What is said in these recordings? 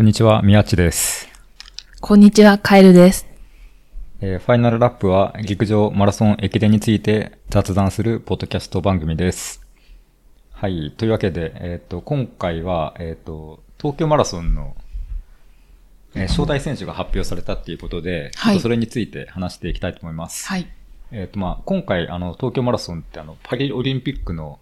こんにちは、宮地です。こんにちは、カエルです。えーファイナルラップは陸上マラソン駅伝について雑談するポッドキャスト番組です。はい。というわけで、えっ、と、今回は、えっ、と、東京マラソンの、えー招待選手が発表されたっていうことで、はいちょっとそれについて話していきたいと思います。はい。えっ、と、まあ、今回、あの、東京マラソンって、あの、パリオリンピックの、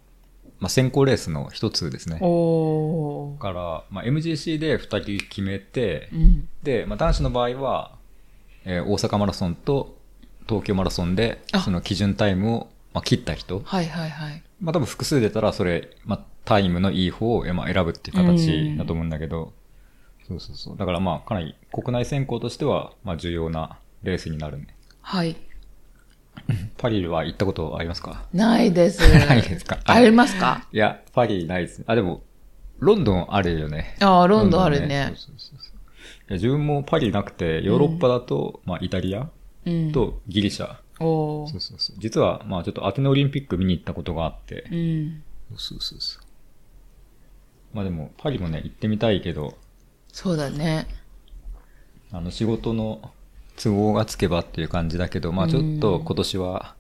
まあ、選考レースの一つですね。おから、まあ、MGC で二人決めて、うん。で、まあ、男子の場合は、えー大阪マラソンと東京マラソンであ、その基準タイムを、まあ、切った人。はいはいはい。まあ、多分複数出たら、それ、まあ、タイムのいい方を、えーまあ、選ぶっていう形だと思うんだけど、そうそうそう。だからまあ、かなり国内選考としては、まあ、重要なレースになるね。はい。パリは行ったことありますか？ないです。ないですか？ありますか？いや、パリないです。あ、でも、ロンドンあるよね。ああ、ロンドンあるね。自分もパリなくて、ヨーロッパだと、まあ、イタリアうん。とギリシャ。おーそうそうそう。実は、まあちょっとアテネオリンピック見に行ったことがあって。うん。そうそうそう。まあでも、パリもね、行ってみたいけど、そうだね。あの、仕事の都合がつけばっていう感じだけど、まあちょっと今年は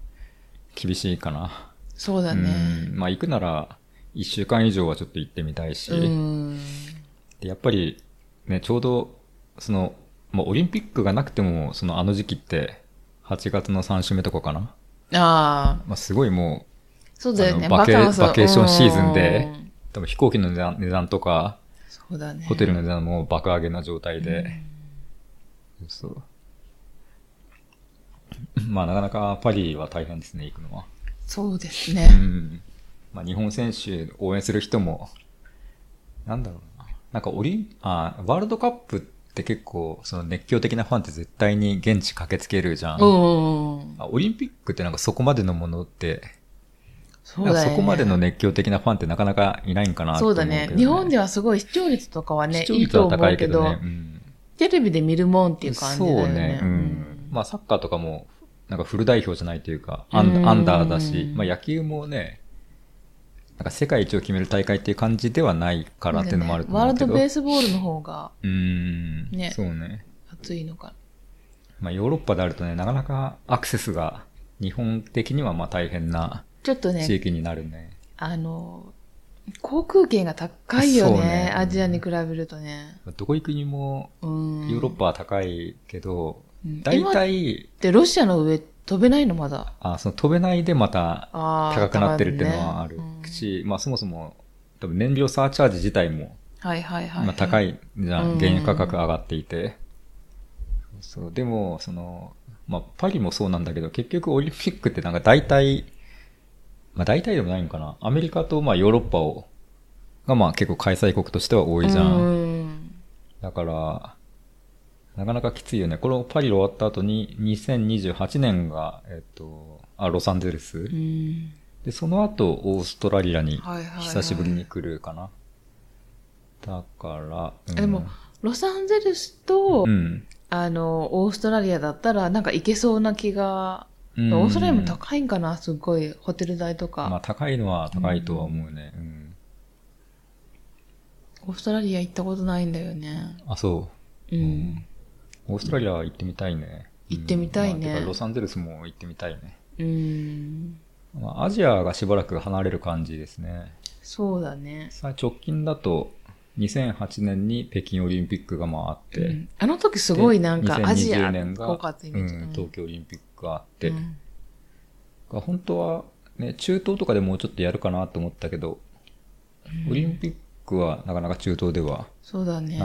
厳しいかな。そうだね。うん。まあ行くなら、一週間以上はちょっと行ってみたいし、やっぱり、ね、ちょうど、その、まあオリンピックがなくても、そのあの時期って、8月の3週目とかかな。ああ、まあすごいもう、そうだよね。バケバケーションシーズンでうん多分飛行機の値段値段とか、そうだね。ホテルの値段も爆上げな状態で、そう。まあなかなかパリは大変ですね、行くのは。うそうですね。ん。まあ日本選手応援する人も、なんだろうな。なんかオリン、あ、ワールドカップって結構、その熱狂的なファンって絶対に現地駆けつけるじゃん。うん。あオリンピックってなんかそこまでのものって、そうだね。そこまでの熱狂的なファンってなかなかいないんかなってそうだね。日本ではすごい視聴率とかはね、視聴いいと思率は高うけどいけどね。、うんテレビで見るもんっていう感じだよね。そうね。うん。まあサッカーとかも、なんかフル代表じゃないというか、アンうんアンダーだし、まあ野球もね、なんか世界一を決める大会っていう感じではないからっていうのもあるとワール思うけど。ドベースボールの方がうーん。ねそうね。熱いのか。まあヨーロッパであるとね、なかなかアクセスが日本的にはまあ大変なちょっとね、地域になるね。あの、航空券が高いよね。ねアジアに比べるとね。どこ行くにもうん。ヨーロッパは高いけど、うん大体、で、ロシアの上飛べないのまだ。あ、その飛べないでまた高くなってるっていうのはある高いねし、まあそもそも、多分燃料サーチャージ自体もはいはいはい。今高。いじゃん、うん原油価格上がっていて。そう、でも、その、まあパリもそうなんだけど、結局オリンピックってなんか大体、まあ大体でもないのかな。アメリカとまあヨーロッパを、がまあ結構開催国としては多いじゃん。うん。だから、なかなかきついよね。このパリ終わった後に2028年が、えっと、あ、ロサンゼルス。うん。で、その後、オーストラリアにはいはいはい久しぶりに来るかな。だから、うんでも、ロサンゼルスと、うん。あの、オーストラリアだったら、なんか行けそうな気が、うんオーストラリアも高いんかなすっごい、ホテル代とか。まあ、高いのは高いとは思うね。うん。オーストラリア行ったことないんだよね。あ、そう。うん。オーストラリアは行ってみたいね。行ってみたいねうんまあロサンゼルスも行ってみたいね。うん。まあ、アジアがしばらく離れる感じですね。そうだね。さあ、直近だと、2008年に北京オリンピックがまああって、うんあの時すごいなんかでアジア2020年が。うん、東京オリンピックがあって、うん本当はね、中東とかでもうちょっとやるかなと思ったけど、オリンピックはなかなか中東ではそうだね。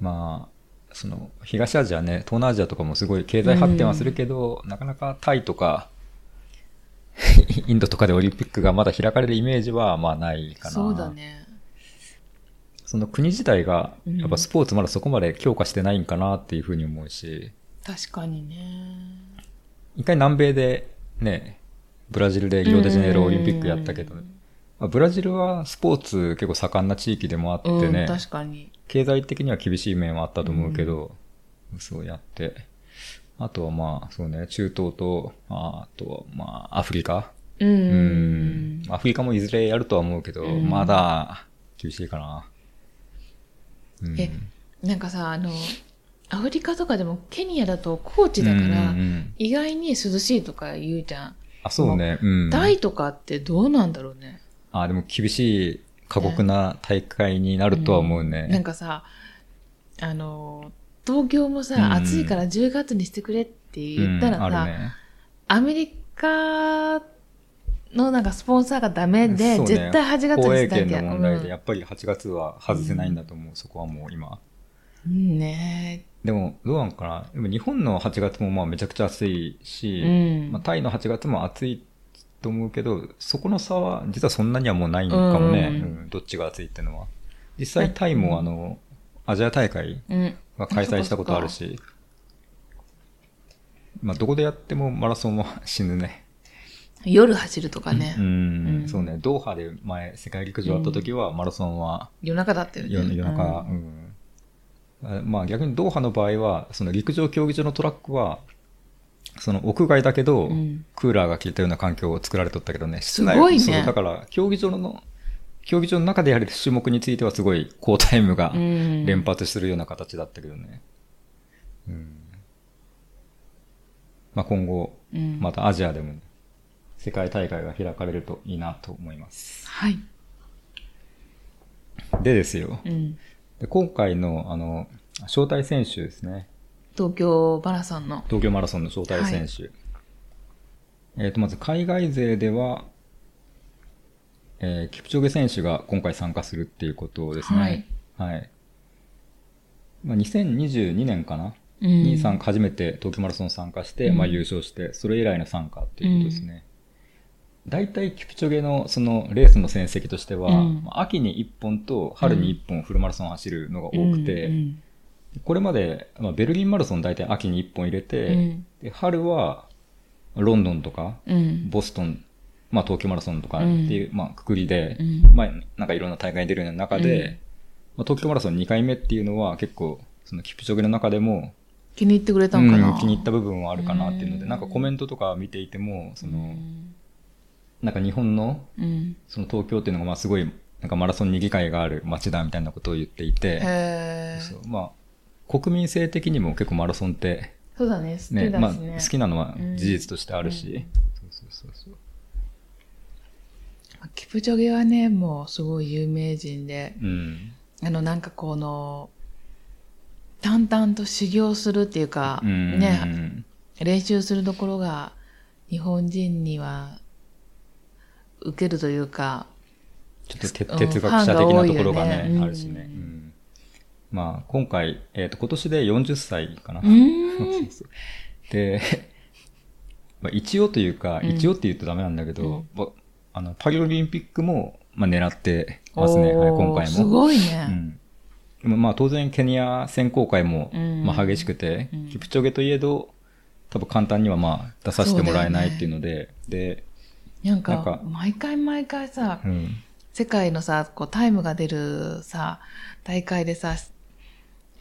まあ、その、東アジアね、東南アジアとかもすごい経済発展はするけど、なかなかタイとか、インドとかでオリンピックがまだ開かれるイメージはまあないかな。そうだね。その国自体が、うんやっぱスポーツまだそこまで強化してないんかなっていうふうに思うし、確かにね。一回南米でね、ブラジルでリオデジャネイロオリンピックやったけど、うんまあブラジルはスポーツ結構盛んな地域でもあってね、うん、確かに。経済的には厳しい面はあったと思うけど、そうやって。あとはまあ、そうね、中東と、ああとはまあ、アフリカ。う。うんアフリカもいずれやるとは思うけど、うんまだ厳しいかな。うんえなんかさ、あの、アフリカとかでもケニアだと高地だから、うんうんうん意外に涼しいとか言うじゃん。あ、そうね。うん。タイとかってどうなんだろうね。あ、でも厳しい過酷な大会になるとは思うね。なんかさ、あの、東京もさ、うん暑いから10月にしてくれって言ったらうんさ、あるね。アメリカのなんかスポンサーがダメで、ね絶対8月にしなきゃ。権の問題で、うんやっぱり8月は外せないんだと思う、そこはもう今。うんねでも、どうなのかなでも日本の8月もまあめちゃくちゃ暑いし、うんまあ、タイの8月も暑いと思うけど、そこの差は実はそんなにはもうないのかもね、うんうんどっちが暑いってのは。実際タイもあの、アジア大会うん。は開催したことあるし、まあどこでやってもマラソンは死ぬね。夜走るとかね。うん、うんそうね。ドーハで前世界陸上あった時はマラソンは夜中だったよね。夜夜中、ううんまあ逆にドーハの場合は、その陸上競技場のトラックは、その屋外だけど、うんクーラーが効いたような環境を作られとったけどね、すごいねだから、競技場の、競技場の中でやれる種目についてはすごい高タイムがうん連発するような形だったけどね。うん。まあ今後、うんまたアジアでも世界大会が開かれるといいなと思います。はい。でですよ。うん。で今回の、あの、招待選手ですね。東京マラソンの。東京マラソンの招待選手。えっ、と、まず海外勢では、えーキプチョゲ選手が今回参加するっていうことですね。はい。まあ、2022年かな、うんに初めて東京マラソン参加して、うんまあ優勝して、それ以来の参加っていうことですね。大体キプチョゲのそのレースの戦績としては、うんまあ秋に1本と春に1本フルマラソンを走るのが多くて、うんこれまで、まあ、ベルリンマラソン大体秋に1本入れて、うん。で春はロンドンとか、うん。ボストン、まあ、東京マラソンとかっていう、まあ、くくりで、うん。まあ、なんかいろんな大会に出るような中で、うん。まあ、東京マラソン2回目っていうのは結構、そのキプチョゲの中でも、気に入ってくれたのかな、うん気に入った部分はあるかなっていうので、うん。なんかコメントとか見ていても、その、うん。なんか日本の、うん。その東京っていうのが、まあ、すごい、なんかマラソンに理解がある街だみたいなことを言っていて、まあ、国民性的にも結構マラソンって、そうだね、好きね、まあ。好きなのはうん事実としてあるし、うんそうそうそうそう。キプチョゲはね、もうすごい有名人で、うん。あの、なんかこの、淡々と修行するっていうか、うんね、練習するところが日本人には受けるというか、ちょっと哲学者的なところがね、ファンが多いよねあるしね。うんまあ、今回、えっ、と、今年で40歳かな。で、まあ、一応というか、うん一応って言うとダメなんだけど、うんまあの、パリオリンピックも、まあ、狙ってますね、はい、今回も。すごいうんね。でもまあ当然ケニア選考会も、うんまあ激しくて、うんキプチョゲといえど、多分簡単にはまあ出させてもらえないっていうので、で、なんかなんか毎回毎回さ、うん。世界のさ、こうタイムが出るさ、大会でさ、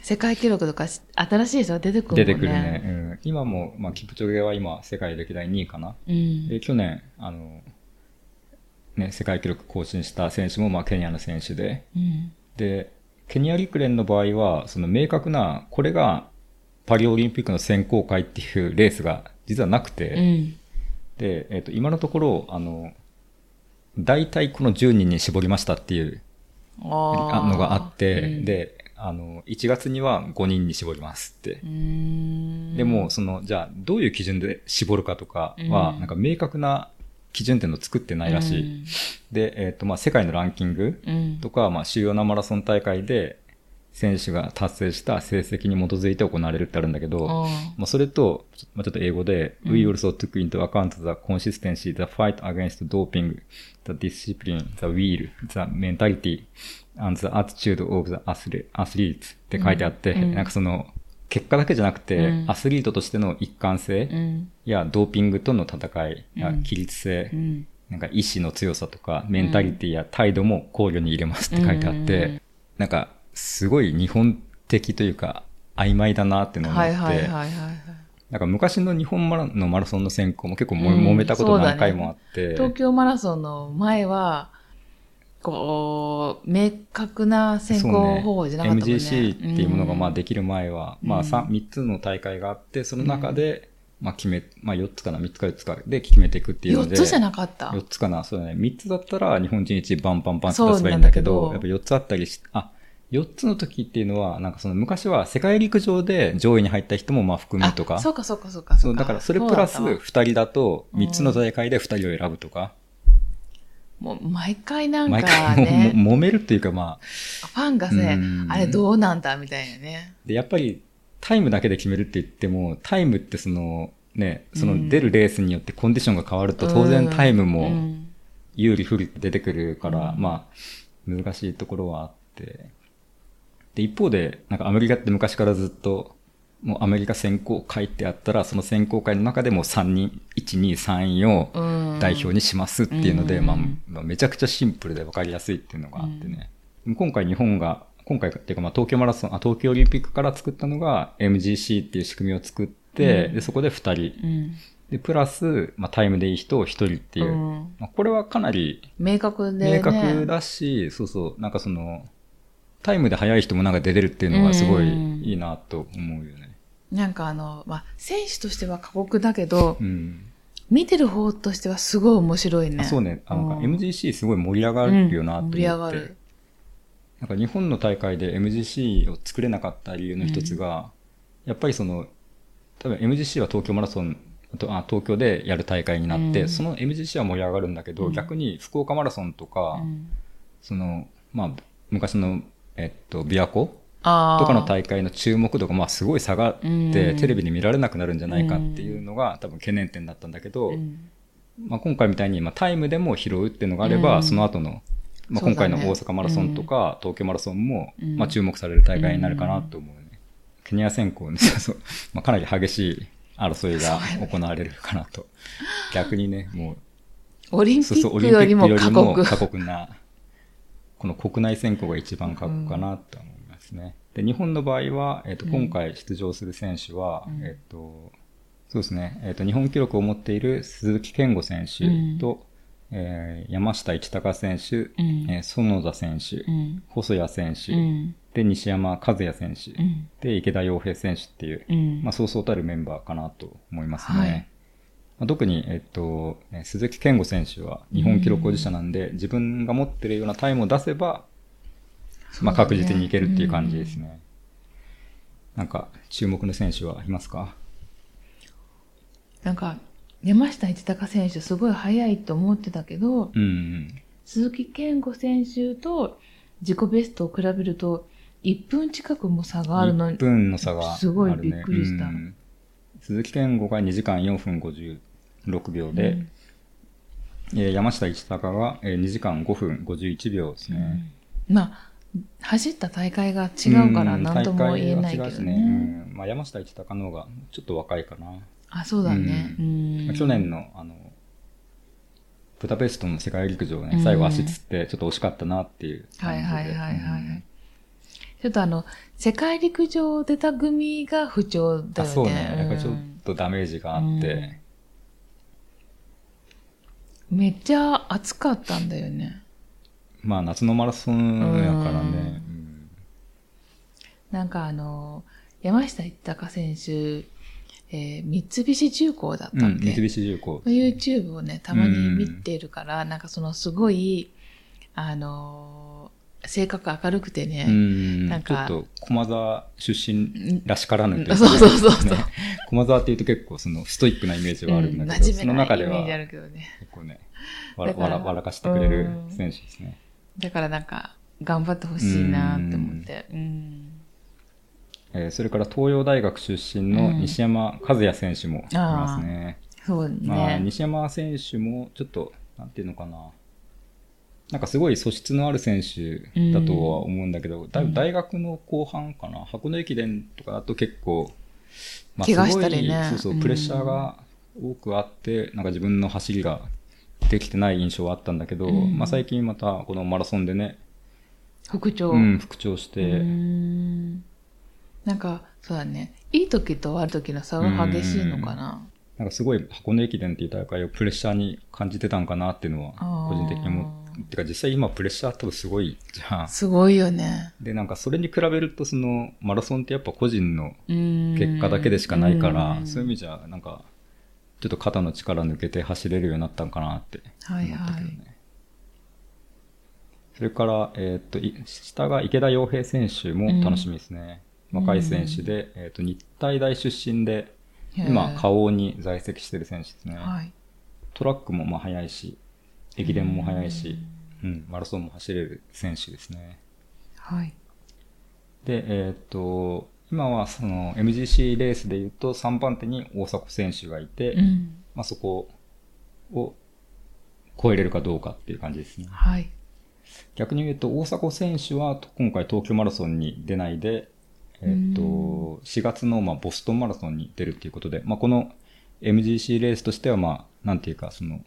世界記録とかし新しい人が出てくるもんね。出てくるね。うん、今も、まあキプチョゲは今世界歴代2位かな。うん。で、去年、あの、ね、世界記録更新した選手もまあケニアの選手で、うん。で、ケニア陸連の場合は、その明確な、これがパリオリンピックの選考会っていうレースが実はなくて、うん。で、えっ、と、今のところ、あの、大体この10人に絞りましたっていうのがあって、うん、で、あの、1月には5人に絞りますってう。ーん、でも、その、じゃあ、どういう基準で絞るかとかは、うんなんか明確な基準点の作ってないらしい。で、えっ、と、まあ、世界のランキングうん。うん。とか、まあ、主要なマラソン大会で、選手が達成した成績に基づいて行われるってあるんだけど、まあ、それと、まあ、ちょっと英語で、うん。We also took into account the consistency, the fight against doping, the discipline, the will, the mentality, and the attitude of the athlete- athletes って書いてあって、うん。うん。なんかその、結果だけじゃなくて、うん。アスリートとしての一貫性うん。やドーピングとの戦いやうん。規律性、うん。なんか意志の強さとか、メンタリティや態度も考慮に入れますって書いてあって、うん。なんか、すごい日本的というか、曖昧だなってのを思って、はいはいはいはいはい。なんか昔の日本マラのマラソンの選考も結構も、うん揉めたこと何回もあって、東京マラソンの前は、こう、明確な選考方法じゃなかったもんね。MGC っていうものがまあできる前は、うんまあ 3, 三つの大会があって、その中で、まあ決め、まあ4つかな、3つか4つかで決めていくっていうの4で。つじゃなかった？4つかな、そうだね。3つだったら日本人一バンバンバンって出せばいいんだけど、なんだけどやっぱ4つあったりし、あ、4つの時っていうのは、なんかその昔は世界陸上で上位に入った人もまあ含むとか、あそうかそうかそうかそう、だからそれプラスそうだった。わ2人だとうん3つの大会で2人を選ぶとか、もう毎回なん毎か回ね、もも揉めるっていうかまあ、ファンがねう、ん。あれどうなんだみたいなね。で、やっぱりタイムだけで決めるって言っても、タイムってその、ね、そうん。の出るレースによってコンディションが変わると当然タイムうもん。有利不利出てくるから、うん。まあ、難しいところはあって。で、一方で、なんかアメリカって昔からずっと、もうアメリカ選考会ってあったら、その選考会の中でも3人、1、2、3位をうん代表にしますっていうので、うんまあ、まあめちゃくちゃシンプルで分かりやすいっていうのがあってね。今回日本が、今回っていうかまあ東京マラソン、あ、東京オリンピックから作ったのが MGC っていう仕組みを作って、うんで、そこで2人。うんで、プラス、まあタイムでいい人を1人っていう。うんまあこれはかなり明確でね。明確だし、そうそう、なんかその、タイムで速い人もなんか出れるっていうのはすごいうんいいなと思うよね。なんかあの、まあ、選手としては過酷だけど、うん。見てる方としてはすごい面白いね。あそうね、あなんかうん MGC すごい盛り上がるよなと思って。うん盛り上がる。なんか日本の大会で MGC を作れなかった理由の一つが、やっぱりその、多分 MGC は東京マラソン、あとあ東京でやる大会になって、うんその MGC は盛り上がるんだけど、うん逆に福岡マラソンとか、うんその、まあ、昔の、えっと、琵琶湖とかの大会の注目度がまあすごい下がって、うん。テレビで見られなくなるんじゃないかっていうのが多分懸念点だったんだけど、うん。まあ、今回みたいにまあタイムでも拾うっていうのがあれば、うん。その後の、まあ、今回の大阪マラソンとか東京マラソンも、うん。まあ、注目される大会になるかなと思うね。ケニア選考ね、まあ、かなり激しい争いが行われるかなと。逆にね、もう、オリンピックよりも過酷。過酷な、この国内選考が一番過酷かなと思いますね。で、日本の場合は、えっ、と、うん今回出場する選手は、うんえっ、と、そうですね、えっ、と、日本記録を持っている鈴木健吾選手と、えー山下一貴選手、うんえー園田選手、うん。細谷選手、うん。で、西山和也選手、うん。で、池田洋平選手っていう、うん。まあ、そうそうたるメンバーかなと思いますね。はいまあ、特に、えっと、ね鈴木健吾選手は日本記録保持者なんで、自分が持ってるようなタイムを出せば、まあ、確実にいけるっていう感じですね。なんか、注目の選手はいますか？なんか、山下一貴選手すごい速いと思ってたけど、うんうん。鈴木健吾選手と自己ベストを比べると、1分近くも差があるの1に、分の差がある、ね。すごいびっくりしたうん鈴木健吾が2時間4分56秒で、うんえー山下一貴がえー2時間5分51秒ですね。まあ、走った大会が違うからん何とも言えないけどね。うんまあ、山下一貴の方がちょっと若いかな。あ、そうだね。ううんまあ去年の、あの、ブダペストの世界陸上ね、うん最後足つってちょっと惜しかったなっていうはい感じで。はいはいはい。うんちょっとあの、世界陸上出た組が不調だあ、よね。そうね。やっぱりちょっうんとダメージがあって、めっちゃ暑かったんだよね。まあ夏のマラソンやからね。うんうんなんかあの、山下一貴選手、えー三菱重工だったうん、っけ、三菱重工。YouTube をね、たまに見てるから、なんかそのすごい、あのー性格明るくてね、うん、なんかちょっと駒沢出身らしからぬというかうんそうそうそうそうね駒沢っていうと結構そのストイックなイメージはあるんだけど、うん馴その中ではね。結構ね、わらだからわら笑かしてくれる選手ですね。だからなんか、頑張ってほしいなって思って。うん。えーそれから東洋大学出身の西山和也選手もいますね。そうね。まあ、西山選手もちょっと、なんていうのかな。なんかすごい素質のある選手だとは思うんだけど、だ大学の後半かな、箱根駅伝とかだと結構、ま怪我したりね。そうそう、うん。プレッシャーが多くあって、なんか自分の走りができてない印象はあったんだけど、うん。まあ最近またこのマラソンでね、副長。うん、復調して、なんか、そうだね。いい時と悪い時の差が激しいのかな？なんかすごい箱根駅伝っていう大会をプレッシャーに感じてたんかなっていうのは個人的に思ってか実際今プレッシャー多分すごいじゃん。すごいよね。で、なんかそれに比べるとそのマラソンってやっぱ個人の結結果だけでしかないから、そういう意味じゃなんかちょっと肩の力抜けて走れるようになったんかなって思ったけどね。はいはいそれから、えっ、と、い下が池田洋平選手も楽しみですね。うん若い選手で、えっ、と、日体大出身で、今、花王に在籍してる選手ですね。はい。トラックもまあ速いし、駅伝も速いし、うん、マラソンも走れる選手ですね。はい。で、えっ、と、今はその MGC レースで言うと3番手に大迫選手がいて、うん。まあそこを超えれるかどうかっていう感じですね。はい。逆に言うと大迫選手は今回東京マラソンに出ないで、えっ、と、4月のまあボストンマラソンに出るっていうことで、まあこの MGC レースとしてはまあ、なんていうかその、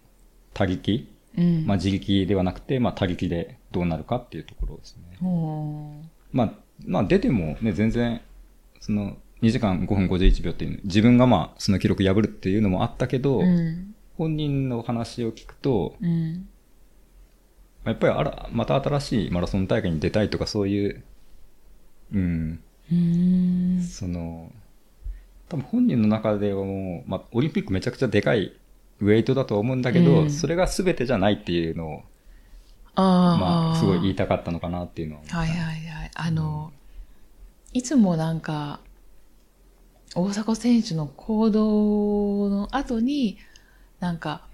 他力、うん。まあ自力ではなくて、まあ他力でどうなるかっていうところですね。まあ、まあ出てもね、全然、その、2時間5分51秒っていう、自分がまあ、その記録破るっていうのもあったけど、うん。本人の話を聞くと、うん。やっぱりあら、また新しいマラソン大会に出たいとかそういう、うん、うーん。その、多分本人の中ではもう、まあ、オリンピックめちゃくちゃでかいウェイトだと思うんだけど、うんそれが全てじゃないっていうのを、ああ。まあ、すごい言いたかったのかなっていうのは。はいはいはい。あの、いつもなんか、大迫選手の行動の後に、なんか、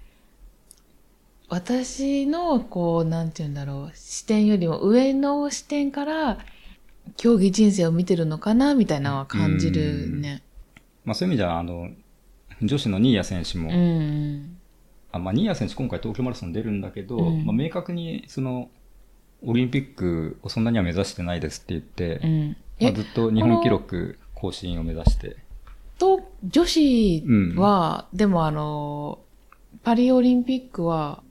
私の、こう、なんて言うんだろう、視点よりも上の視点から、競技人生を見てるのかな、みたいなのは感じるね。まあ、そういう意味じゃ、あの、女子の新谷選手も、うん。あまあ、新谷選手今回東京マラソン出るんだけど、うんまあ、明確にその、オリンピックをそんなには目指してないですって言って、うん。まあ、え、ずっと日本記録更新を目指して、と、女子は、でもあの、パリオリンピックは、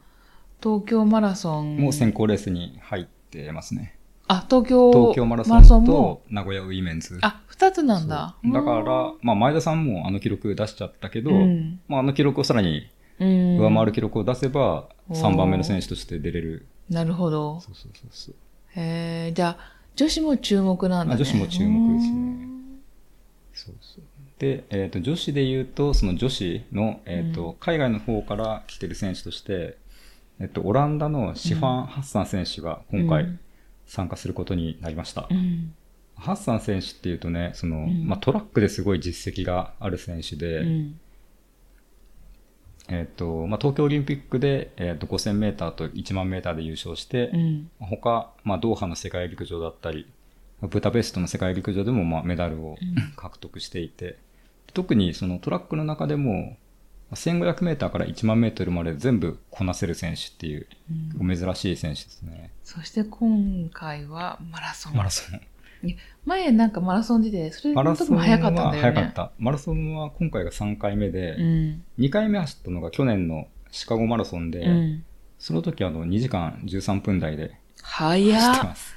東京マラソン。もう選考レースに入ってますね。あ、東京東京マラソンも？と名古屋ウィメンズ。あ、二つなんだ。だから、まあ、前田さんもあの記録出しちゃったけど、うんまあ、あの記録をさらにうん、上回る記録を出せば、うん3番目の選手として出れる。なるほど。そうそうそうそう。へえ、じゃあ、女子も注目なんだね。あ女子も注目ですねうんそうそう。で、えっ、と、女子で言うと、その女子の、えっ、と、海外の方から来てる選手として、えっ、と、オランダのシファン・ハッサン選手が今回うん参加することになりました。うん。ハッサン選手っていうとね、その、んまあ、トラックですごい実績がある選手で、うん。えっ、と、まあ、東京オリンピックで、えっ、と、5000メーターと1万メーターで優勝して、うん。他、まあ、ドーハの世界陸上だったり、ブダペストの世界陸上でも、まあ、メダルを 獲得していて、特にそのトラックの中でも、1500メーターから1万メートルまで全部こなせる選手っていう、珍しい選手ですね。そして今回はマラソン。マラソン。前なんかマラソン出て、それの時も早かったんだよね。早かった。マラソンは今回が3回目で、うん。2回目走ったのが去年のシカゴマラソンで、うん。その時あの2時間13分台で走って。ます。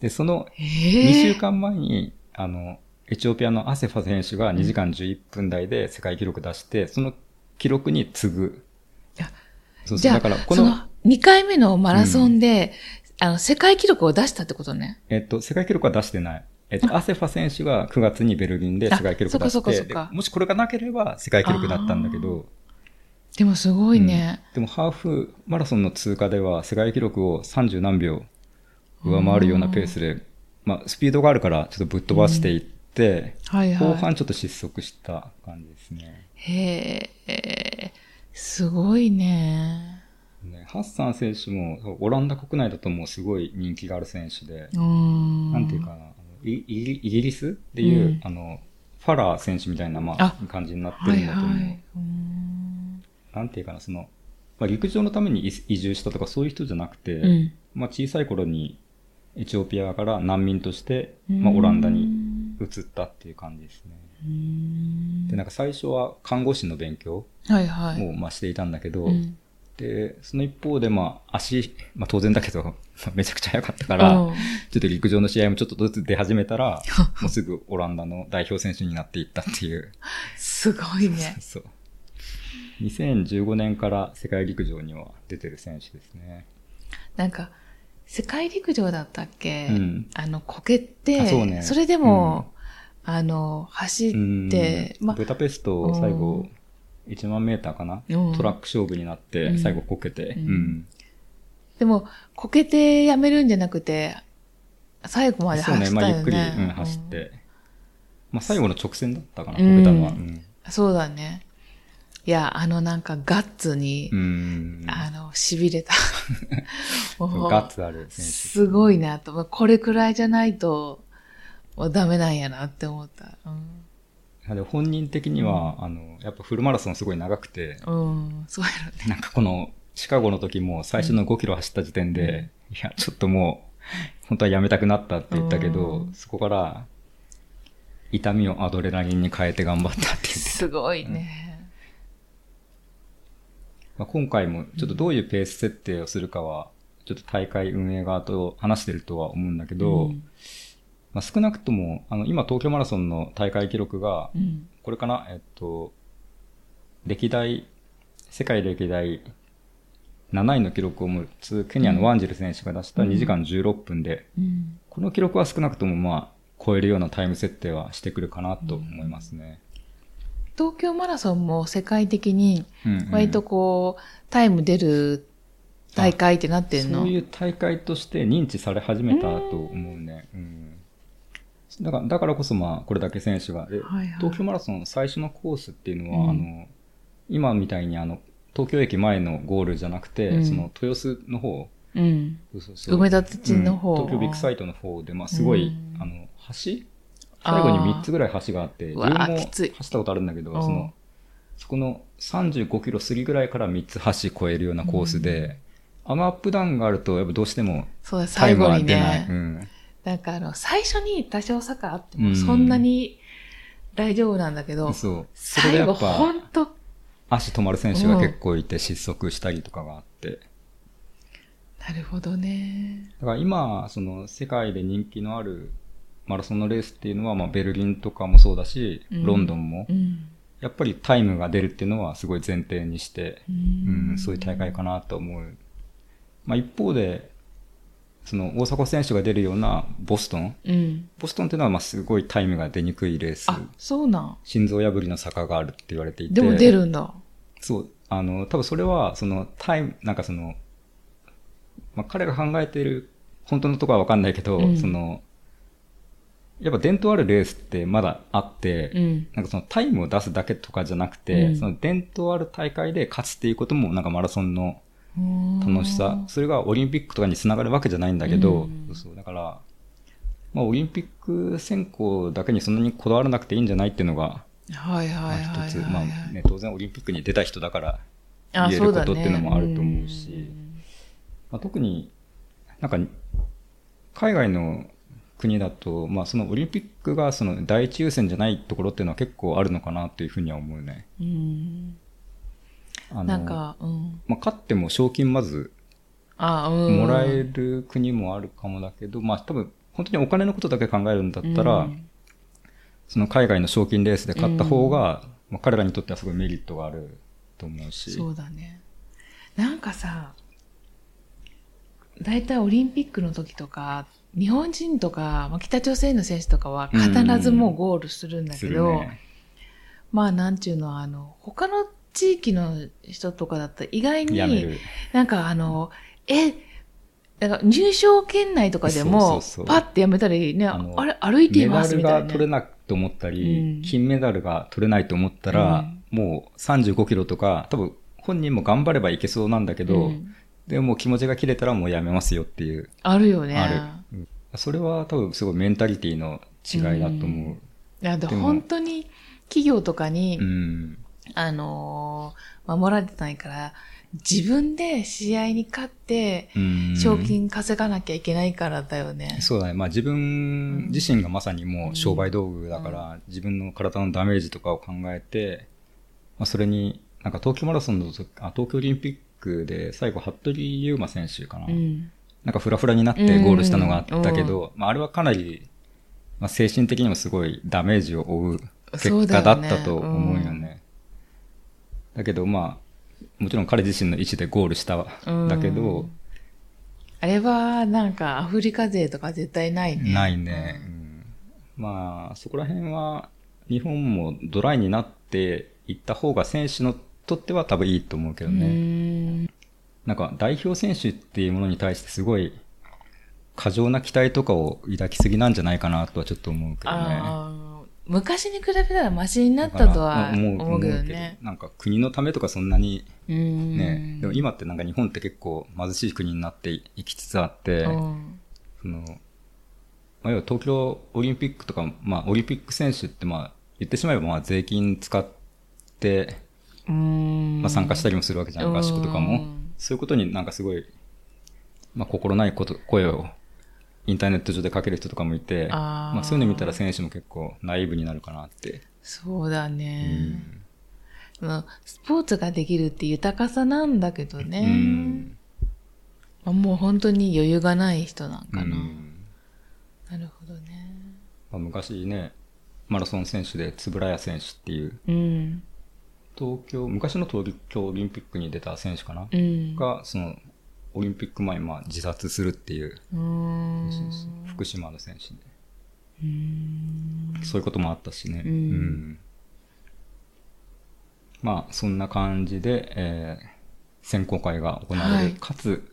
で、そのえ2週え間前に、あの、エチオピアのアセファ選手が2時間11分台で世界記録出して、その記録に次ぐ。そうそう。だから、この2回目のマラソンで、あの、世界記録を出したってことね。えっと、世界記録は出してない。えっと、アセファ選手が9月にベルリンで世界記録出あそっかそして、もしこれがなければ世界記録だったんだけど、でもすごいね。でもハーフマラソンの通過では世界記録を30何秒上回るようなペースで、まあ、スピードがあるからちょっとぶっ飛ばしていって、はいはい。後半ちょっと失速した感じですね。へえ、すごいね。ねハッサン選手もオランダ国内だともうすごい人気がある選手で。なんていうかな、イイギリスでいう、うんあの、ファラー選手みたいな、まああ、感じになってはいるんだと思う。はい。うーんなんていうかな、その、まあ、陸上のために移移住したとかそういう人じゃなくて、うんまあ、小さい頃にエチオピアから難民として、まあ、オランダに移ったっていう感じですね。で、なんか最初は看護師の勉強はいはい。をまあしていたんだけど、うんで、その一方で、まあ、足、まあ当然だけど、ま あめちゃくちゃ速かったから、うんちょっと陸上の試合もちょっとずつ出始めたら、もうすぐオランダの代表選手になっていったっていう。すごいね。そう。2015年から世界陸上には出てる選手ですね。なんか、世界陸上だったっけ、うんあの、こけて、あそうねれでも、あの、走って、ブダペスト最後、1万メーターかな、うんトラック勝負になって、うん最後こけて、うんうんでも、こけてやめるんじゃなくて、最後までそうね、走ったよね。まあゆっくり、うん、走って。まあ最後の直線だったかな、こうんけたのは。うん。そうだね。いや、あのなんかガッツに、うんあの、痺れた。ガッツある。すごいなと。これくらいじゃないと、もうダメなんやなって思った。で本人的には、あの、やっぱフルマラソンすごい長くて、うん。うん、そうやろね。なんかこの、シカゴの時も最初の5キロ走った時点で、いや、ちょっともう、本当はやめたくなったって言ったけど、うんそこから、痛みをアドレナリンに変えて頑張ったって言ってすごいね。まあ、今回もちょっとどういうペース設定をするかは、ちょっと大会運営側と話してるとは思うんだけど、うんまあ、少なくとも、あの、今東京マラソンの大会記録がう、ん。これかな、えっと、歴代、世界歴代7位の記録を持つケニアのワンジル選手が出した2時間16分で、うん。この記録は少なくともまあ、超えるようなタイム設定はしてくるかなと思いますね。東京マラソンも世界的にうんうん割とこう、タイム出る大会ってなってんの？そういう大会として認知され始めたと思うね。うん。だから、だからこそまあ、これだけ選手が。で、はいはい。東京マラソン最初のコースっていうのは、うん。あの、今みたいにあの、東京駅前のゴールじゃなくて、うん。その豊洲の方、うん。そうそう。そう埋め立て地の方。うん東京ビッグサイトの方で、まあすごい、うん。あの、橋？最後に3つぐらい橋があって、自分もきつい。走ったことあるんだけど、うん。その、そこの35キロ過ぎぐらいから3つ橋越えるようなコースで、あのアップダウンがあると、やっぱどうしてもタイム最後には出ない。ね。うんなんかあの、最初に多少坂あってうんもそんなに大丈夫なんだけど、そう。それでやっぱほんと、足止まる選手が結構いて失速したりとかがあって。なるほどね。だから今、その世界で人気のあるマラソンのレースっていうのは、まあベルリンとかもそうだし、うんロンドンもう、ん。やっぱりタイムが出るっていうのはすごい前提にして、ううん、そういう大会かなと思う。まあ一方で、その大迫選手が出るようなボストン、うん。ボストンっていうのはまあすごいタイムが出にくいレース、あ、そうなん。心臓破りの坂があるって言われていて。でも出るんだ。そう、あの、多分それは、そのタイム、なんかその、まあ、彼が考えている、本当のところはわかんないけど、うんその、やっぱ伝統あるレースってまだあって、うん。なんかそのタイムを出すだけとかじゃなくて、うんその伝統ある大会で勝つっていうこともなんかマラソンの楽楽しさ、それがオリンピックとかにつながるわけじゃないんだけど、うん。そうだから、まあオリンピック選考だけにそんなにこだわらなくていいんじゃないっていうのが。一つ、まあね、当然オリンピックに出た人だからあ言えることっていうのもあると思うし、特になんか海外の国だと、まあ、そのオリンピックがその第一優先じゃないところっていうのは結構あるのかなというふうには思うね。うんうんあのなんか、うん。まあ、勝っても賞金まず。もらえる国もあるかもだけど、まあ多分本当にお金のことだけ考えるんだったら、うんその海外の賞金レースで勝った方が、まあ、彼らにとってはすごいメリットがあると思うし。そうだね。なんかさ、大体オリンピックの時とか、日本人とか、まあ、北朝鮮の選手とかは必ずもうゴールするんだすけど、るね。まあなんちゅうの、あの、他の地域の人とかだったら意外に。なんかあの、え、なんか入賞圏内とかでもパッてやめたりね、あれ、歩いていメダルますみたいな、が取れないと思ったり、うん金メダルが取れないと思ったら、もう35キロとか、多分本人も頑張ればいけそうなんだけど、うんでも気持ちが切れたらもうやめますよっていう、あるよね。ある。うんそれは多分すごいメンタリティの違いだと思う。いや、ででも本当に企業とかに、うん。あのー守られてないから、自分で試合に勝って、うん賞金稼がなきゃいけないからだよね。そうだね。まあ自分自身がまさにもう商売道具だから、自分の体のダメージとかを考えて、まあそれに、なんか東京マラソンの時、あ、東京オリンピックで最後、服部勇馬選手かな。うん。なんかフラフラになってゴールしたのがあったけど、まああれはかなり、まあ精神的にもすごいダメージを負う結果だったと思うよね。だけどまあ、もちろん彼自身の意思でゴールした、だけど、あれは、なんか、アフリカ勢とか絶対ないね。ないね。うんまあ、そこら辺は、日本もドライになっていった方が選手のとっては多分いいと思うけどうね。ん。なんか代表選手っていうものに対してすごい過剰な期待とかを抱きすぎなんじゃないかなとはちょっと思うけどね。昔に比べたらマシになったとは思うけどね。なんか国のためとかそんなにうん。ね、でも今ってなんか日本って結構貧しい国になっていきつつあって、うんその、まあ、要は東京オリンピックとか、まあオリンピック選手ってまあ言ってしまえばまあ税金使って、うん。まあ参加したりもするわけじゃん、合宿とかうもん。そういうことになんかすごい、まあ心ないこと、声をインターネット上でかける人とかもいて、あーまあそういうの見たら選手も結構ナイーブになるかなって。そうだうね。んまあスポーツができるって豊かさなんだけどね。うんまあもう本当に余裕がない人なんかな。うんなるほどね。まあ、昔ね、マラソン選手で円谷選手っていう、うん。東京、昔の東京オリンピックに出た選手かな、うん。が、その、オリンピック前にまあ自殺するっていう。福島の選手で、そういうこともあったしね。うんまあ、そんな感じで、えー選考会が行われる。はいかつ、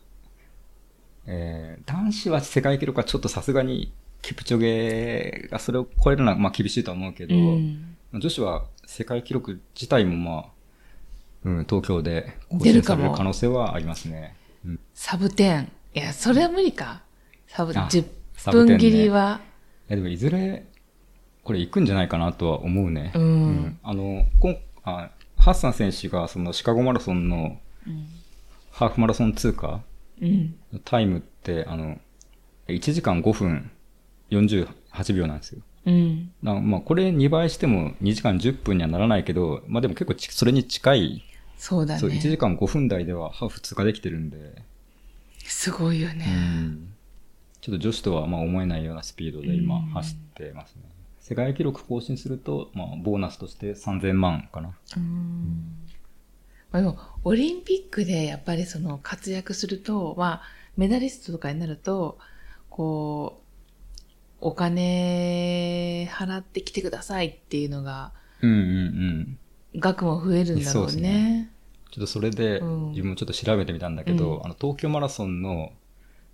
えー男子は世界記録はちょっとさすがに、キプチョゲがそれを超えるのはまあ厳しいとは思うけど、うん女子は世界記録自体もまあ、うん、東京で更新される可能性はありますね。うん、サブ10。いや、それは無理か。サブ、あ10サブ10ね分切りは。えでもいずれ、これ行くんじゃないかなとは思うね。うんあの、こんあハッサン選手がそのシカゴマラソンのうん。ハーフマラソン通過？うん。のタイムって、あの、1時間5分48秒なんですよ。うん。なまあ、これ2倍しても2時間10分にはならないけど、まあでも結構ちそれに近い、そうだそう、1時ね。間5分台ではハーフ通過できてるんで、すごいようね。んちょっと女子とはまあ思えないようなスピードで今うん走ってますね。世界記録更新すると、まあ、ボーナスとして3000万かな。うん。まあ、でも、オリンピックでやっぱりその活躍すると、まあ、メダリストとかになると、こう、お金払ってきてくださいっていうのが、うんうんうん。額も増えるんだろうそうですねね。ちょっとそれで、うん自分もちょっと調べてみたんだけど、うんあの、東京マラソンの、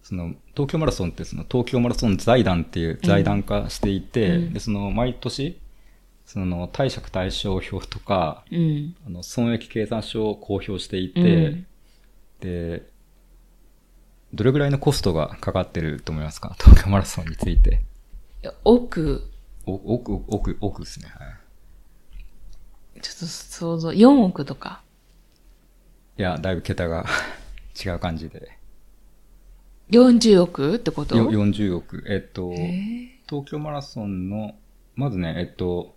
その、東京マラソンってその、東京マラソン財団っていう財団化していて、うんで、その、毎年、その、貸借対照表とか、うん。あの、損益計算書を公表していて、うんで、どれぐらいのコストがかかってると思いますか？東京マラソンについて。いや奥、お奥、奥、奥ですね。はい。ちょっと想像、4億とか。いや、だいぶ桁が違う感じで。40億ってこと？よ40億。えっと、え東京マラソンの、まずね、えっと、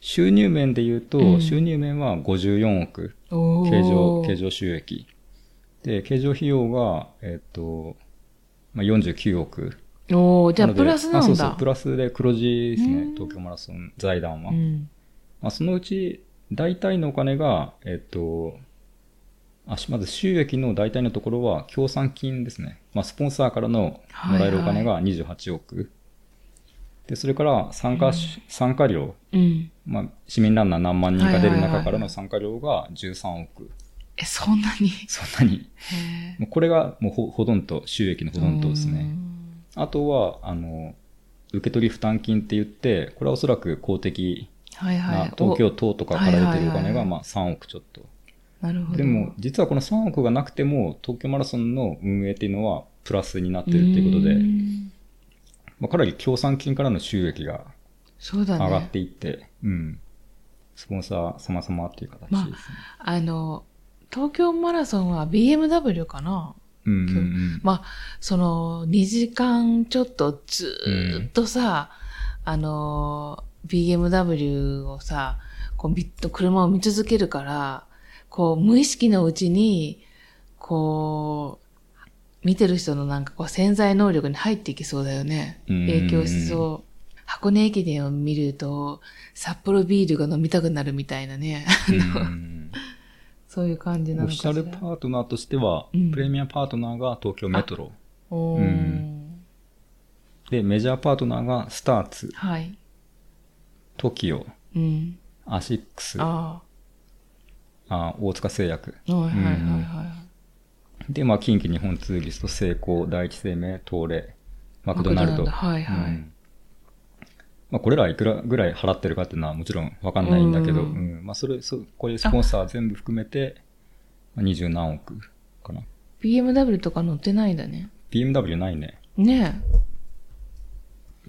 収入面で言うと、うん収入面は54億。経常、経常収益。で、経常費用が、えっと、まあ、49億。おーじゃあプラスなんだ。あそうそう、プラスで黒字ですねうん、東京マラソン財団は。うん。まあ、そのうち、大体のお金が、えっと、あしまず収益の大体のところは協賛金ですね。まあ、スポンサーからのもらえるお金が28億。で、それから参加し、参加料、うん。まあ、市民ランナー何万人か出るはいはいはい中からの参加料が13億。え、そんなに？そんなに。へもうこれがもうほほとんど収益のほとんどですね。うんあとは、あの、受け取り負担金って言って、これはおそらく公的はいは。ない東京都とかから出てるお金がまあ3億ちょっと。おなるほど。でも、実はこの3億がなくても、東京マラソンの運営っていうのはプラスになってるっていうことうで、んまあ、かなり協賛金からの収益がそうだね。上がっていって、うん。スポンサー様々っていう形ですね。あの、東京マラソンは BMW かな？うんうんうん。まあ、その、2時間ちょっとずーっとさ、あの、BMW をさ、こう、み車を見続けるから、こう、無意識のうちに、こう、見てる人のなんかこう潜在能力に入っていきそうだよね。うん影響しそう。箱根駅伝を見ると、サッポロビールが飲みたくなるみたいなね。うん そういう感じなオフィシャのかしら。ルパートナーとしては、うんプレミアパートナーが東京メトロ。うんで、メジャーパートナーがスターツ、はい。TOKIO、うん。アシックス、ああ大塚製薬。あ。はいはいはいうんはで、まあ、近畿日本ツーリスト、セイコー、第一生命、東レ、マい。クドナルド。はいはい。うんまあ、これらいくらぐらい払ってるかっていうのはもちろんわかんないんだけど、ううんんまあ、それ、そう、こういうスポンサー全部含めて、まあ、20何億かな。BMW とか乗ってないんだね。BMW ないね。ね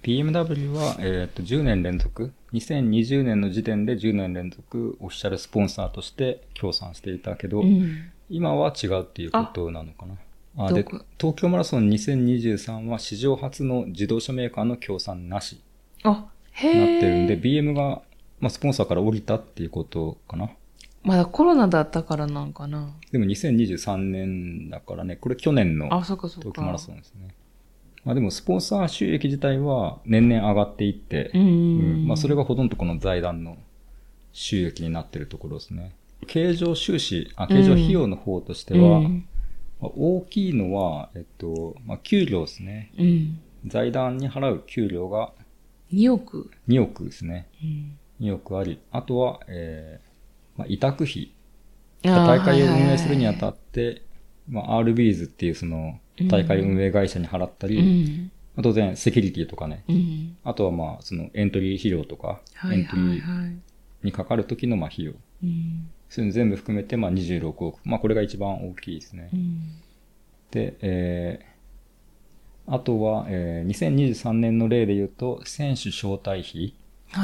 BMW は、えっ、と、10年連続、2020年の時点で10年連続オフィシャルスポンサーとして協賛していたけど、え。うん。今は違うっていうことなのかな。あで東京マラソン2023は史上初の自動車メーカーの協賛なしあ、へ。なってるんで、BM が、まあ、スポンサーから降りたっていうことかな。まだコロナだったからなんかな。でも2023年だからね、これ去年の。東京マラソンですね。まあでもスポンサー収益自体は年々上がっていって、うんうん。まあそれがほとんどこの財団の収益になってるところですね。経常収支、あ、経常費用の方としては、うん。まあ大きいのは、えっと、まあ給料ですね。うん。財団に払う給料が2億。2億ですね。うん。2億あり。あとは、えーまあ委託費。大会を運営するにあはいたって、まあ RBs っていうその大会運営会社に払ったり、はいはいまあ当然セキュリティとかね、うん。うん。あとはまあそのエントリー費用とか、はいエントリー。にかかる時のまあ費用。うん。そういうの全部含めてまあ26億。まあこれが一番大きいですねう。ん。で、えー、あとは、えー、2023年の例で言うと、選手招待費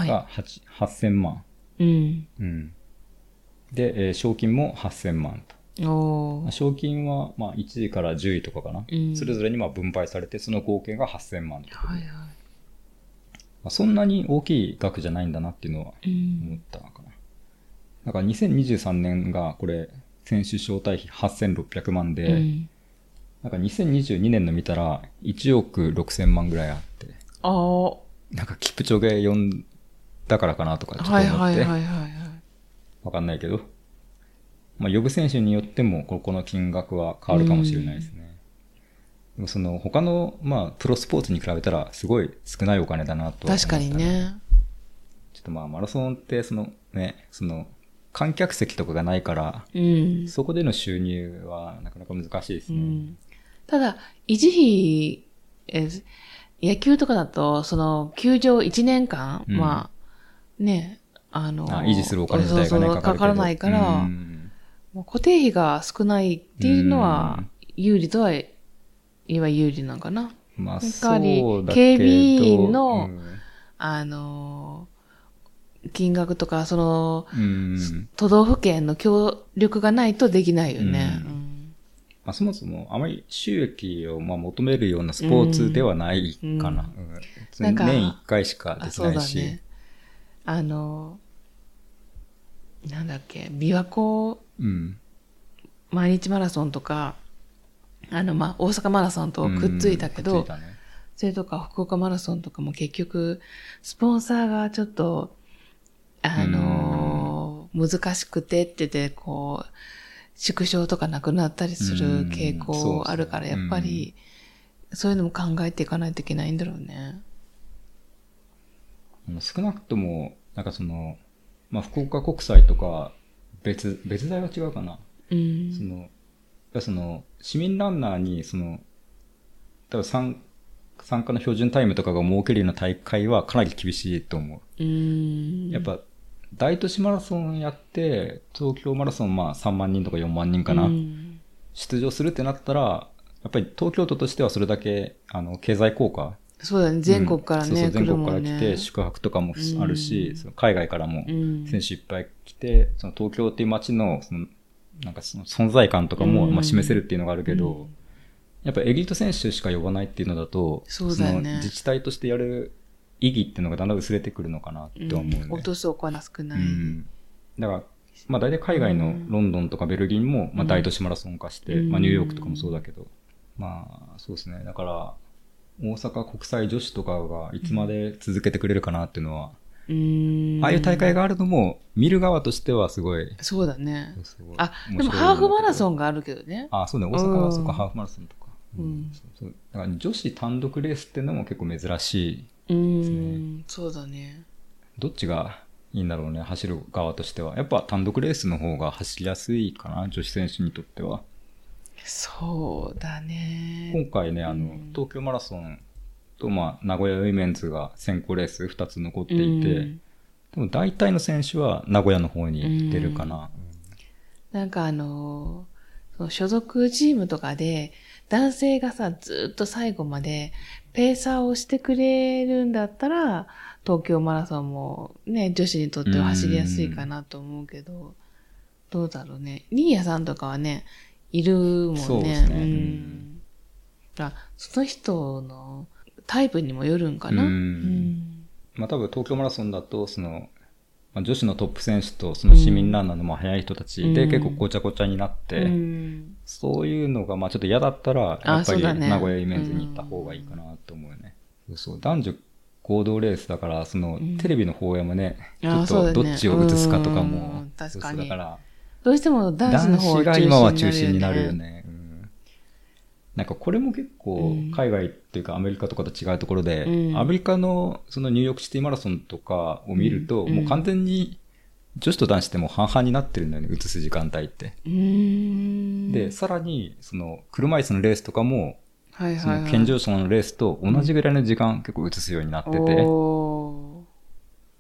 がは8 8000万。い。うん。うん。で、えー賞金も8000万と。賞金は、まあ、1位から10位とかかな。うんそれぞれにまあ分配されて、その合計が8000万と。まはいはい。あ、そんなに大きい額じゃないんだなっていうのはう思っん。たかな。だから2023年がこれ、選手招待費8600万で、うん。なんか2022年の見たら1億6000万ぐらいあって、あなんかキプチョゲ呼んだからかなとかちょっといはい思って、はいはいはい。わかんないけど、まあ、呼ぶ選手によっても、ここの金額は変わるかもしれないですね。でもその、他の、まあ、プロスポーツに比べたら、すごい少ないお金だなとは思った確かに。ね。ちょっとまあ、マラソンって、その、ね、その、観客席とかがないから、うん。そこでの収入はなかなか難しいですね。うん。ただ、維持費、えー野球とかだと、その、球場1年間、うんまあ、ね、あの、あ維持するお金自体がね、そうそうかかかからないから、うん固定費が少ないっていうのはうん、有利とは言えば有利なのかな。まあ、そうだけど。警備員のうんあの、金額とか、その、うん都道府県の協力がないとできないよね。ううんまあ、そもそもあまり収益をまあ求めるようなスポーツではないかな。なんか年一回しかあ、できそうないし。だね。あの、なんだっけ、琵琶湖うん。毎日マラソンとか、あの、まあ、大阪マラソンとくっついたけど、うんねそれとか福岡マラソンとかも結局、スポンサーがちょっと、あのー難しくてってて、こう、縮小とかなくなったりする傾向あるから、やっぱり、そういうのも考えていかないといけないんだろうね。少なくとも、なんかその、まあ、福岡国際とか、別、別大は違うかな。うん。その、やっぱその、市民ランナーに、その、多分参参加の標準タイムとかが設けるような大会はかなり厳しいと思う。うん。やっぱ、大都市マラソンやって、東京マラソンまあ3万人とか4万人かな、うん出場するってなったら、やっぱり東京都としてはそれだけ、あの、経済効果。そうだね、全国からね、うんそうそう全国から来て。宿泊とかもあるし、うんその海外からもうん選手いっぱい来て、その東京っていう街の、その、なんかその存在感とかも、うんまあ、示せるっていうのがあるけど、うんやっぱエリート選手しか呼ばないっていうのだと、そうだよねの自治体としてやる意義っていうのがだんだん薄れてくるのかなって思うね。うん落とすお金少ない。うん。だから、まあ大体海外のロンドンとかベルリンも、まあ大都市マラソン化して、うんまあニューヨークとかもそうだけど、まあそうですね。だから、大阪国際女子とかがいつまで続けてくれるかなっていうのは、うん。ああいう大会があるのも、見る側としてはすごい、そうだね。あ、でもハーフマラソンがあるけどね。あ、そうね、大阪はうんそっか、ハーフマラソンとか。うん。そうだから女子単独レースっていうのも結構珍しい。うーん、そうだね。どっちがいいんだろうね、走る側としては。やっぱ単独レースの方が走りやすいかな、女子選手にとっては。そうだね。今回ね、あのうん、東京マラソンと、まあ、名古屋ウィメンズが先行レース2つ残っていて、うんでも大体の選手は名古屋の方に出るかな。なんかあのーその所属チームとかで、男性がさ、ずっと最後までペーサーをしてくれるんだったら、東京マラソンもね、女子にとっては走りやすいかなと思うけど、どうだろうね。ニーヤさんとかはね、いるもんね。そうですね。んうん。あその人のタイプにもよるんかな？うん。うん。まあ多分東京マラソンだと、その、まあ、女子のトップ選手とその市民ランナーのまあ速い人たちでうん。結構ごちゃごちゃになって、うん。そういうのがまあちょっと嫌だったら、やっぱり名古屋イメンズに行った方がいいかなと思うよね。そうそう、男女合同レースだから、そのうん。テレビの放映もね、ちょっとどっちを映すかとかうもそう。だから、どうしても男子の方中心今は中心になるよ。ね。うんなんかこれも結構うん海外っていうかアメリカとかと違うところで、うんアメリカのそのニューヨークシティマラソンとかを見ると、うんもう完全に女子と男子ってもう半々になってるんだよね、映す時間帯って。で、さらに、その車椅子のレースとかも、そはいはい、はい。の健常者のレースと同じぐらいの時間結構映すようになってて、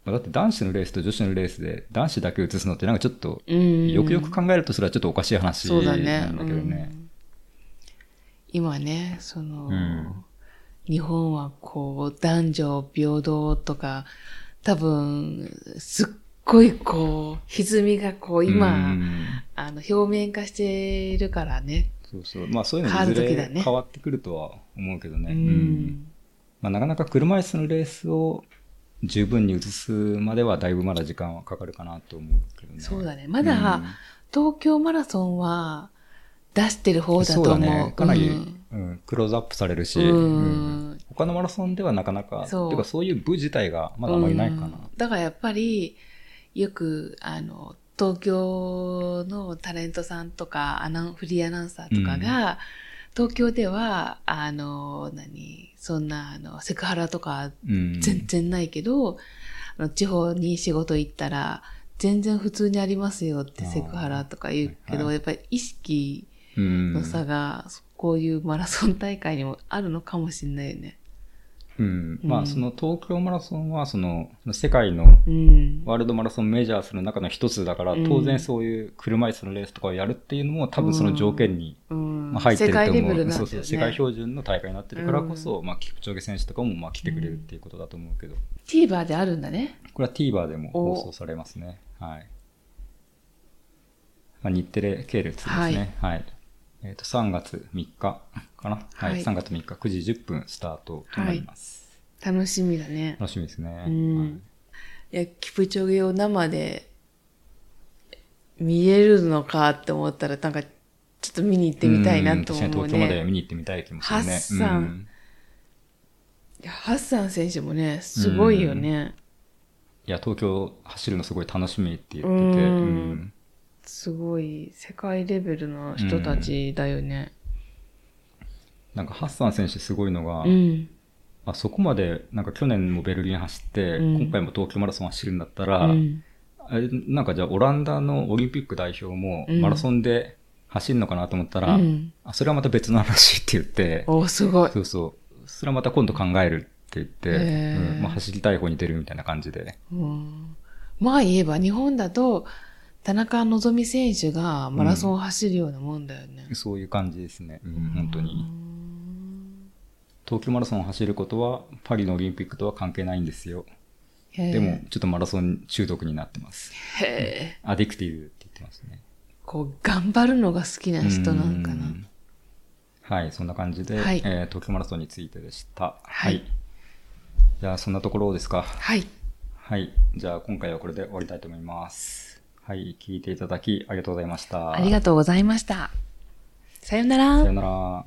だって男子のレースと女子のレースで男子だけ映すのってなんかちょっと。よくよく考えるとそれはちょっとおかしい話なんね。だけどね。うん今ね、その、うん日本はこう、男女平等とか、多分、すっごいこう、歪みがこう、今、うんあの、表面化しているからね。そうそう。まあそういうの変わいずれ変わってくるとは思うけどね。ううんん。まあなかなか車椅子のレースを十分に映すまではだいぶまだ時間はかかるかなと思うけどね。そうだね。まだ、東京マラソンは出してる方だとそう思う。だね。かなり、うんうんクローズアップされるし、うんうん他のマラソンではなかなか、そうてかそういう部自体がまだあまりないかな。うんだからやっぱり、よく、あの、東京のタレントさんとか、アナフリーアナウンサーとかが、東京では、あの、何、そんな、あの、セクハラとかうん。全然ないけど、あの地方に仕事行ったら、全然普通にありますよってセクハラとか言うけど、はいやっぱり意識うんの差が、こういうマラソン大会にもあるのかもしれないよね。うん。まうんあその東京マラソンはその世界のうん。ワールドマラソンメジャースの中の一つだから、うん当然そういう車椅子のレースとかをやるっていうのも多分その条件に、入ってると思う。世界レベルなん。そうそう、世界標準の大会になってるからこそ、まあ、キプチョゲ選手とかもまあ来てくれるっていうことだと思うけど、TVer であるんだね。これは TVer でも放送されますね。はい。まあ、日テレ系列ですね。はい。えっ、と、3月3日かな？はい。はい3月3日9時10分スタートとなります。楽しみだね。楽しみですね。うんはいいや、キプチョゲを生で見れるのかって思ったら、なんか、ちょっと見に行ってみたいなと思うん確かに東京までね。見に行ってみたい気もするね。ハッサンうんいやハッサン選手もね、すごいよね。いや、東京走るのすごい楽しみって言ってて、うんうんすごい、世界レベルの人たちだよね。なんかハッサン選手すごいのが、うん。あそこまで、なんか去年もベルリン走って、うん今回も東京マラソン走るんだったら、うんなんかじゃあオランダのオリンピック代表もうんマラソンで走るのかなと思ったら、うんあそれはまた別の話って言って、おすごい。そうそう、それはまた今度考えるって言って、まあ、走りたい方に出るみたいな感じで。うんまあ言えば日本だと、田中希実選手がマラソンを走るようなもんだよね。そういう感じですね。うん、本当に。東京マラソンを走ることは、パリのオリンピックとは関係ないんですよ。でも、ちょっとマラソン中毒になってます。へえ。アディクティブって言ってますね。こう、頑張るのが好きな人なんかな。うんはい、そんな感じで、はいえー東京マラソンについてでした。はいじゃあ、そんなところですか。はい。はい。じゃあ、今回はこれで終わりたいと思います。はい、聞いていただきありがとうございました。ありがとうございました。さよならさよなら。